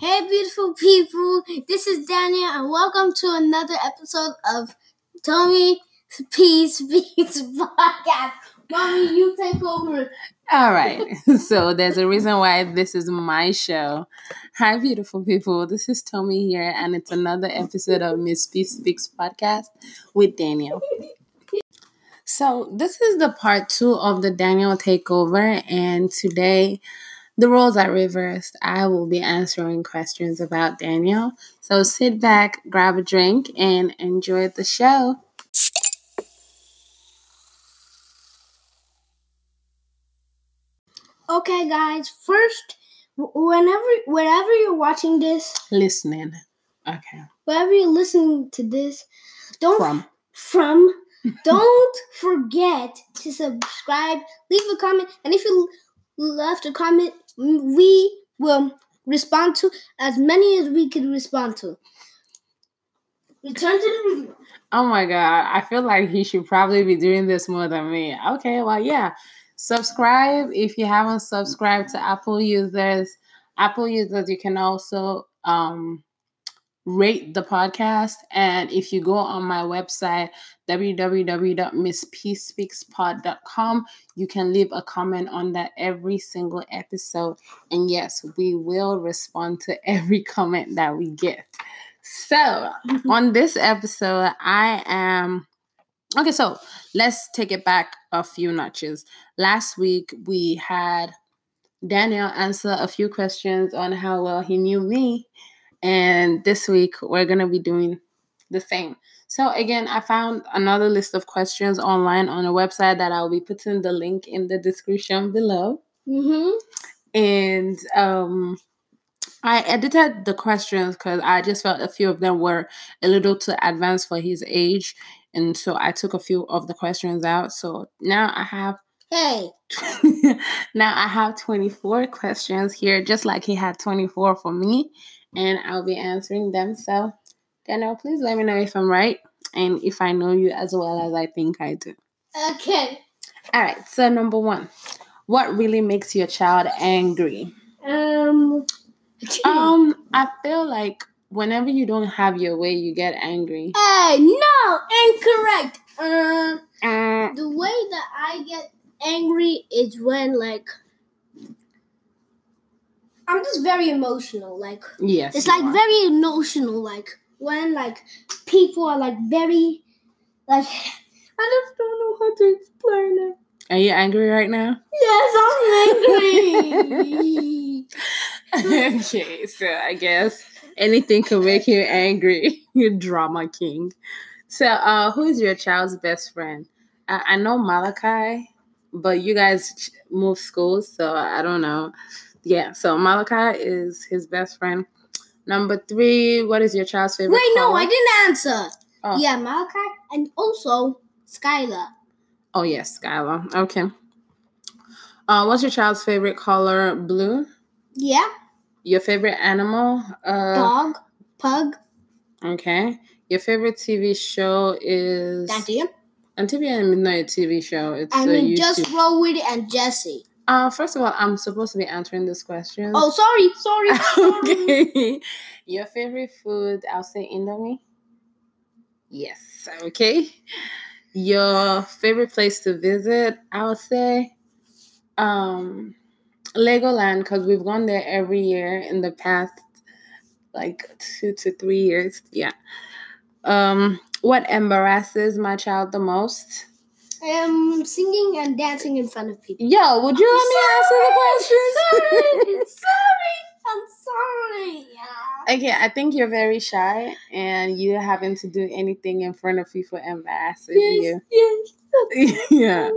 Hey, beautiful people. This is Daniel, and welcome to another episode of Tommy Peace Peace Podcast. Mommy, you take over. All right. So there's a reason why this is my show. Hi, beautiful people. This is Tommy here, and it's another episode of Miss Peace Speaks podcast with Daniel. So this is the part two of the Daniel takeover, and today the roles are reversed. I will be answering questions about Daniel. So sit back, grab a drink, and enjoy the show. Okay, guys. First, whenever whenever you're watching this, Listening. Okay. whenever you're listening to this, don't From. from don't forget to subscribe, leave a comment, and if you left a comment, we will respond to as many as we can respond to. Return to the. Oh my god, I feel like he should probably be doing this more than me. Okay, well, yeah. Subscribe if you haven't subscribed to Apple users. Apple users, you can also um rate the podcast and if you go on my website www.misspeacespeakspod.com you can leave a comment on that every single episode and yes we will respond to every comment that we get so on this episode, I am okay. So let's take it back a few notches. Last week, we had Daniel answer a few questions on how well he knew me, and this week, we're going to be doing the same. So, again, I found another list of questions online on a website that I'll be putting the link in the description below Mm-hmm. and um I edited the questions because I just felt a few of them were a little too advanced for his age, and so I took a few of the questions out. So now I have Hey, now I have 24 questions here, just like he had 24 for me, and I'll be answering them. So Daniel, please let me know if I'm right and if I know you as well as I think I do. okay. All right, so number one, what really makes your child angry? Um. Um, I feel like whenever you don't have your way, you get angry. Hey, no, incorrect. Uh, Uh, the way that I get angry is when like I'm just very emotional. Like yes, it's like are. very emotional. Like when like people are like very like I just don't know how to explain it. Are you angry right now? Yes, I'm angry. okay, so I guess anything can make you angry. you drama king. So, uh, who is your child's best friend? I, I know Malachi, but you guys ch- move schools, so I don't know. Yeah, so Malachi is his best friend. Number three, what is your child's favorite? Wait, no. I didn't answer. Oh. Yeah, Malachi and also Skylar. Oh yes, Skylar. Okay. Uh, what's your child's favorite color? Blue. Yeah, Your favorite animal? Uh, dog, pug, okay. Your favorite TV show is and TV is not a TV show. It's I mean, just roll with it and Jesse. Uh, first of all, I'm supposed to be answering this question. Oh, sorry, sorry, sorry. okay. Your favorite food? I'll say Indomie. Yes. Okay. Your favorite place to visit? I'll say um Legoland because we've gone there every year in the past like two to three years. Yeah. Um, what embarrasses my child the most? Um, singing and dancing in front of people. Yo, would you let me answer the question? Sorry, sorry, I'm sorry. Yeah. Okay, I think you're very shy and you having to do anything in front of people embarrasses Yes, yes. you. yeah.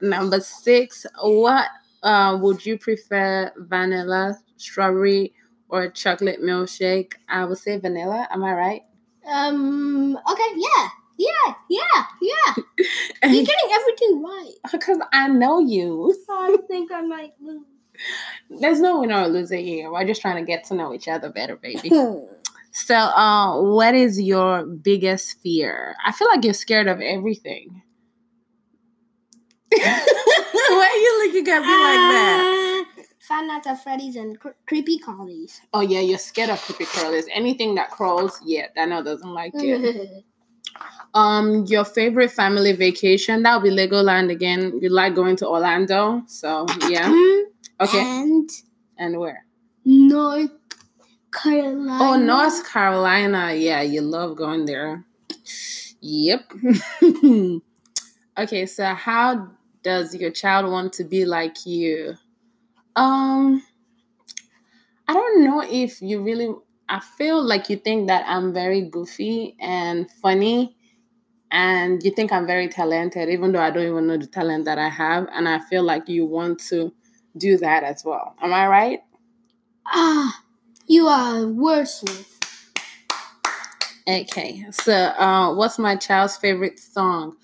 Number six, what uh, would you prefer vanilla, strawberry, or chocolate milkshake? I would say vanilla. Am I right? Um. Okay. Yeah. Yeah. Yeah. Yeah. You're getting everything right. Because I know you. I think I might lose. There's no winner or loser here. We're just trying to get to know each other better, baby. So, uh, what is your biggest fear? I feel like you're scared of everything. Why are you looking at me like that? Uh, Five Nights at Freddy's and cr- creepy crawlies. Oh yeah, you're scared of creepy crawlers. Anything that crawls, yeah, Daniel doesn't like it. Um, your favorite family vacation? That would be Legoland again. You like going to Orlando, so yeah. Okay, And and where? North Carolina. Oh, North Carolina. Yeah, you love going there. Yep. okay, so how does your child want to be like you? Um I don't know if you really I feel like you think that I'm very goofy and funny and you think I'm very talented even though I don't even know the talent that I have and I feel like you want to do that as well. Am I right? Ah, you are wordsmith. Okay, so uh, what's my child's favorite song?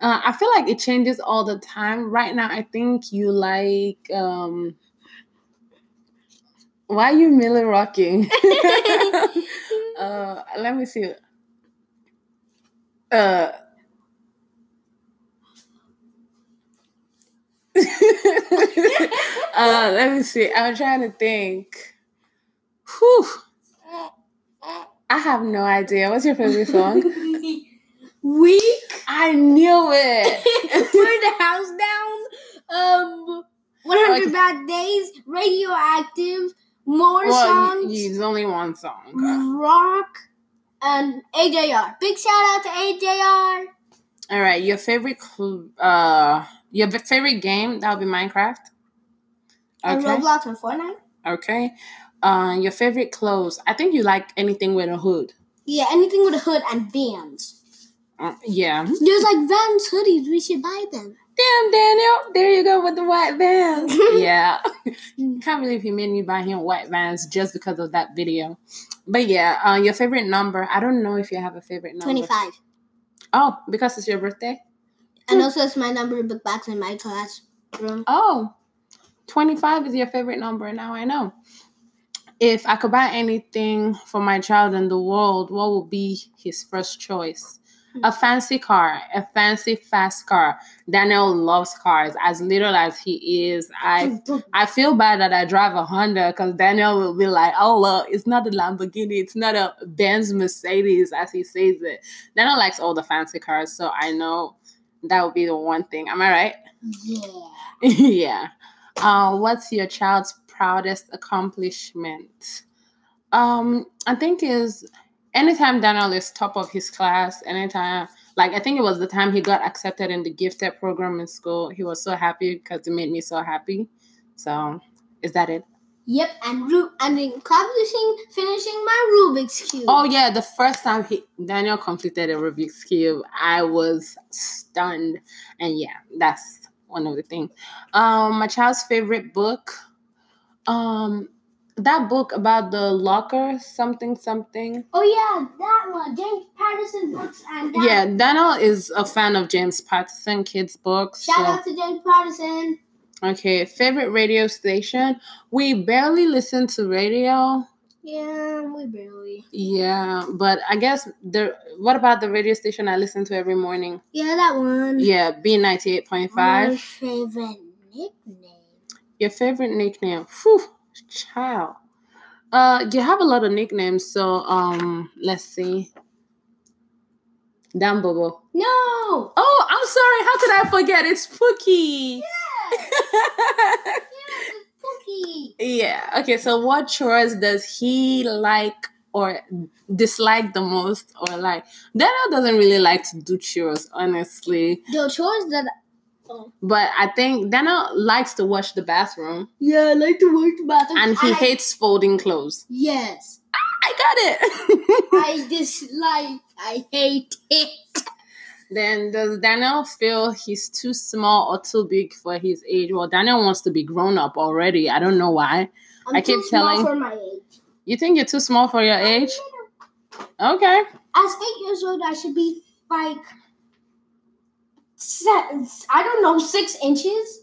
Uh, I feel like it changes all the time. Right now, I think you like. Um, why are you Millie rocking? uh, let me see. Uh, uh, let me see. I'm trying to think. Whew. I have no idea. What's your favorite song? Weak. I knew it. Burn the house down. Um, 100 Okay. Bad Days. Radioactive. More well, songs. it's only one song. rock. And AJR. Big shout out to AJR. All right, your favorite cl- uh your favorite game that would be Minecraft. And Okay. Roblox and Fortnite. Okay. Uh, your favorite clothes. I think you like anything with a hood. Yeah, anything with a hood and Vans. Uh, yeah. There's like Vans hoodies. We should buy them. Damn, Daniel. There you go with the white vans. yeah. Can't believe he made me buy him white vans just because of that video. But yeah, uh, your favorite number. I don't know if you have a favorite number. 25. Oh, because it's your birthday? And also, it's my number of book bags in my classroom. Oh, 25 is your favorite number. Now I know. If I could buy anything for my child in the world, what would be his first choice? A fancy car, a fancy fast car. Daniel loves cars as little as he is. I I feel bad that I drive a Honda because Daniel will be like, "Oh look, it's not a Lamborghini, it's not a Benz Mercedes," as he says it. Daniel likes all the fancy cars, so I know that would be the one thing. Am I right? Yeah. yeah. Uh, what's your child's proudest accomplishment? Um, I think is anytime Daniel is top of his class, anytime like I think it was the time he got accepted in the gifted program in school, he was so happy because it made me so happy. So is that it? Yep, and Ru- and accomplishing finishing my Rubik's cube. Oh yeah, the first time he Daniel completed a Rubik's cube, I was stunned. And yeah, that's one of the things. Um, my child's favorite book. Um, that book about the locker, something something. Oh yeah, that one, James Patterson books and that. Yeah, Daniel is a fan of James Patterson kids books. Shout so- out to James Patterson. Okay, favorite radio station. We barely listen to radio. Yeah, we barely. Yeah, but I guess the what about the radio station I listen to every morning? Yeah, that one. Yeah, B ninety eight point My favorite nickname. Your favorite nickname? Whew, child. Uh, you have a lot of nicknames, so um, let's see. Dan Bobo. No. Oh, I'm sorry. How could I forget? It's Pookie. Yeah, Cookie. yeah. Okay. So, what chores does he like or dislike the most, or like? Daniel doesn't really like to do chores, honestly. The chores that. But I think Daniel likes to wash the bathroom, Yeah, I like to work the bathroom. and he I- hates folding clothes. Yes. I got it. I dislike. I hate it. then does Daniel feel he's too small or too big for his age? Well, Daniel wants to be grown up already. I don't know why. I'm I keep too small telling- for my age. You think you're too small for your age? Okay. As eight years old, I should be like, I don't know, six inches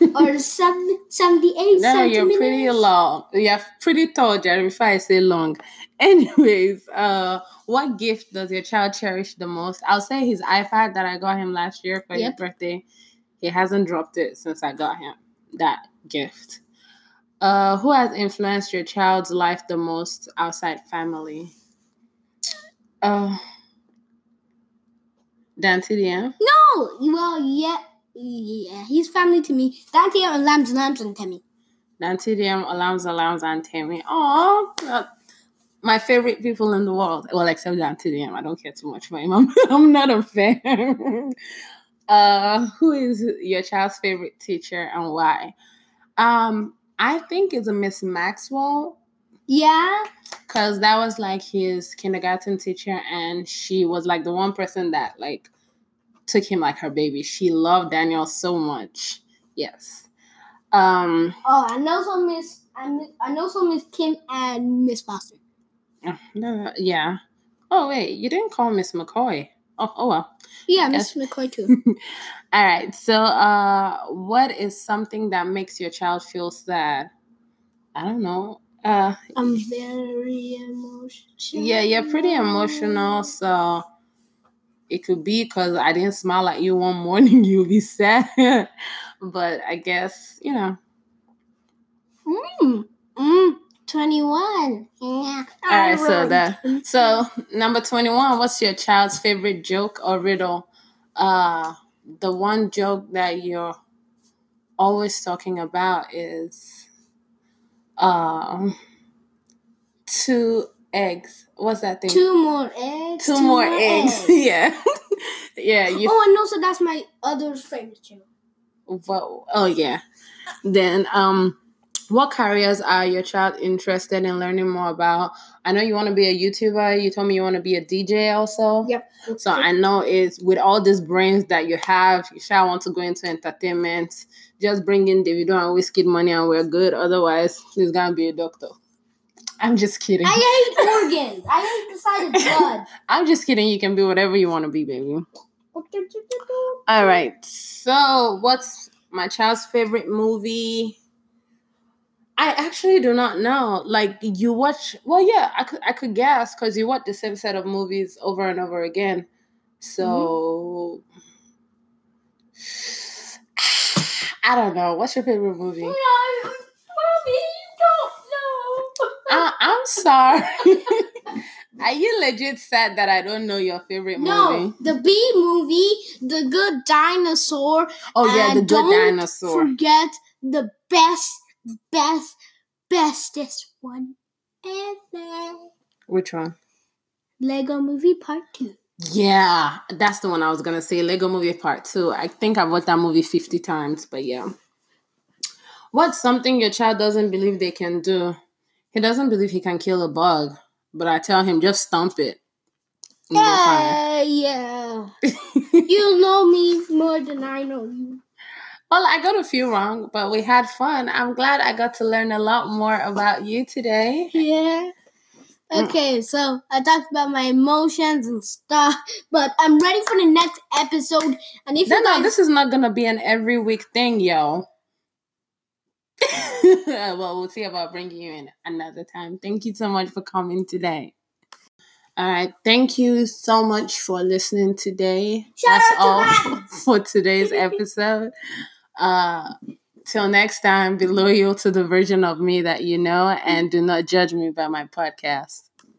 or seven, 78 No, you're pretty long. You're pretty tall, Jerry, if I say long. Anyways, uh, what gift does your child cherish the most? I'll say his iPad that I got him last year for his birthday. He hasn't dropped it since I got him that gift. Uh, who has influenced your child's life the most outside family? Uh, Dante DM. No, well, yeah, yeah, he's family to me. Dante and Lambs, Lambs, and Timmy. Dante DM, Alams, Alams, and Timmy. Oh, my favorite people in the world. Well, except Dante DM. I don't care too much for him. I'm, I'm not a fan. uh, who is your child's favorite teacher and why? Um, I think it's a Miss Maxwell. Yeah. Cause that was like his kindergarten teacher, and she was like the one person that like took him like her baby. She loved Daniel so much. Yes. Um. Oh, I know some Miss. I I know some Miss Kim and Miss Foster. uh, yeah. Oh wait, you didn't call Miss McCoy. Oh, oh well. Yeah, Miss McCoy too. All right. So, uh, what is something that makes your child feel sad? I don't know. Uh, I'm very emotional. yeah, you're pretty emotional, so it could be because I didn't smile at you one morning, you'll be sad. but I guess you know. Mm, mm, 21. Yeah. All right, so that so number twenty one. What's your child's favorite joke or riddle? Uh, the one joke that you're always talking about is um two eggs. What's that thing? Two more eggs. Two more eggs. yeah, yeah. You. Oh, and also that's my other favorite joke. Well, oh yeah. Then um what careers are your child interested in learning more about? I know you want to be a YouTuber. You told me you want to be a DJ also. Yep. So I know it's with all these brains that you have, you shall want to go into entertainment. Just bring in Davido and Wizkid money and we're good. Otherwise, he's gonna be a doctor. I'm just kidding. I hate organs. I hate the sight of blood. I'm just kidding. You can be whatever you want to be, baby. All right. So, what's my child's favorite movie? I actually do not know. Like you watch, well, yeah, I could I could guess because you watch the same set of movies over and over again. So mm-hmm. I don't know. What's your favorite movie? No, mommy, you don't know. I, I'm sorry. Are you legit sad that I don't know your favorite No, movie? the B movie, The Good Dinosaur. Oh yeah, the Good don't Dinosaur. Forget the best, best, bestest one ever. Which one? Lego Movie Part Two. Yeah, that's the one I was gonna say. Lego Movie Part Two. I think I've watched that movie fifty times, but yeah. What's something your child doesn't believe they can do? He doesn't believe he can kill a bug, but I tell him just stomp it. and you're fine. Yeah, yeah. you know me more than I know you. Well, I got a few wrong, but we had fun. I'm glad I got to learn a lot more about you today. Yeah. Okay, so I talked about my emotions and stuff, but I'm ready for the next episode. And if No, you no, this is not gonna be an every week thing, yo. well, we'll see about bringing you in another time. Thank you so much for coming today. All right, thank you so much for listening today. Shout That's to all Max. for today's episode. Uh, till next time, be loyal to the version of me that you know, and mm. do not judge me by my podcast.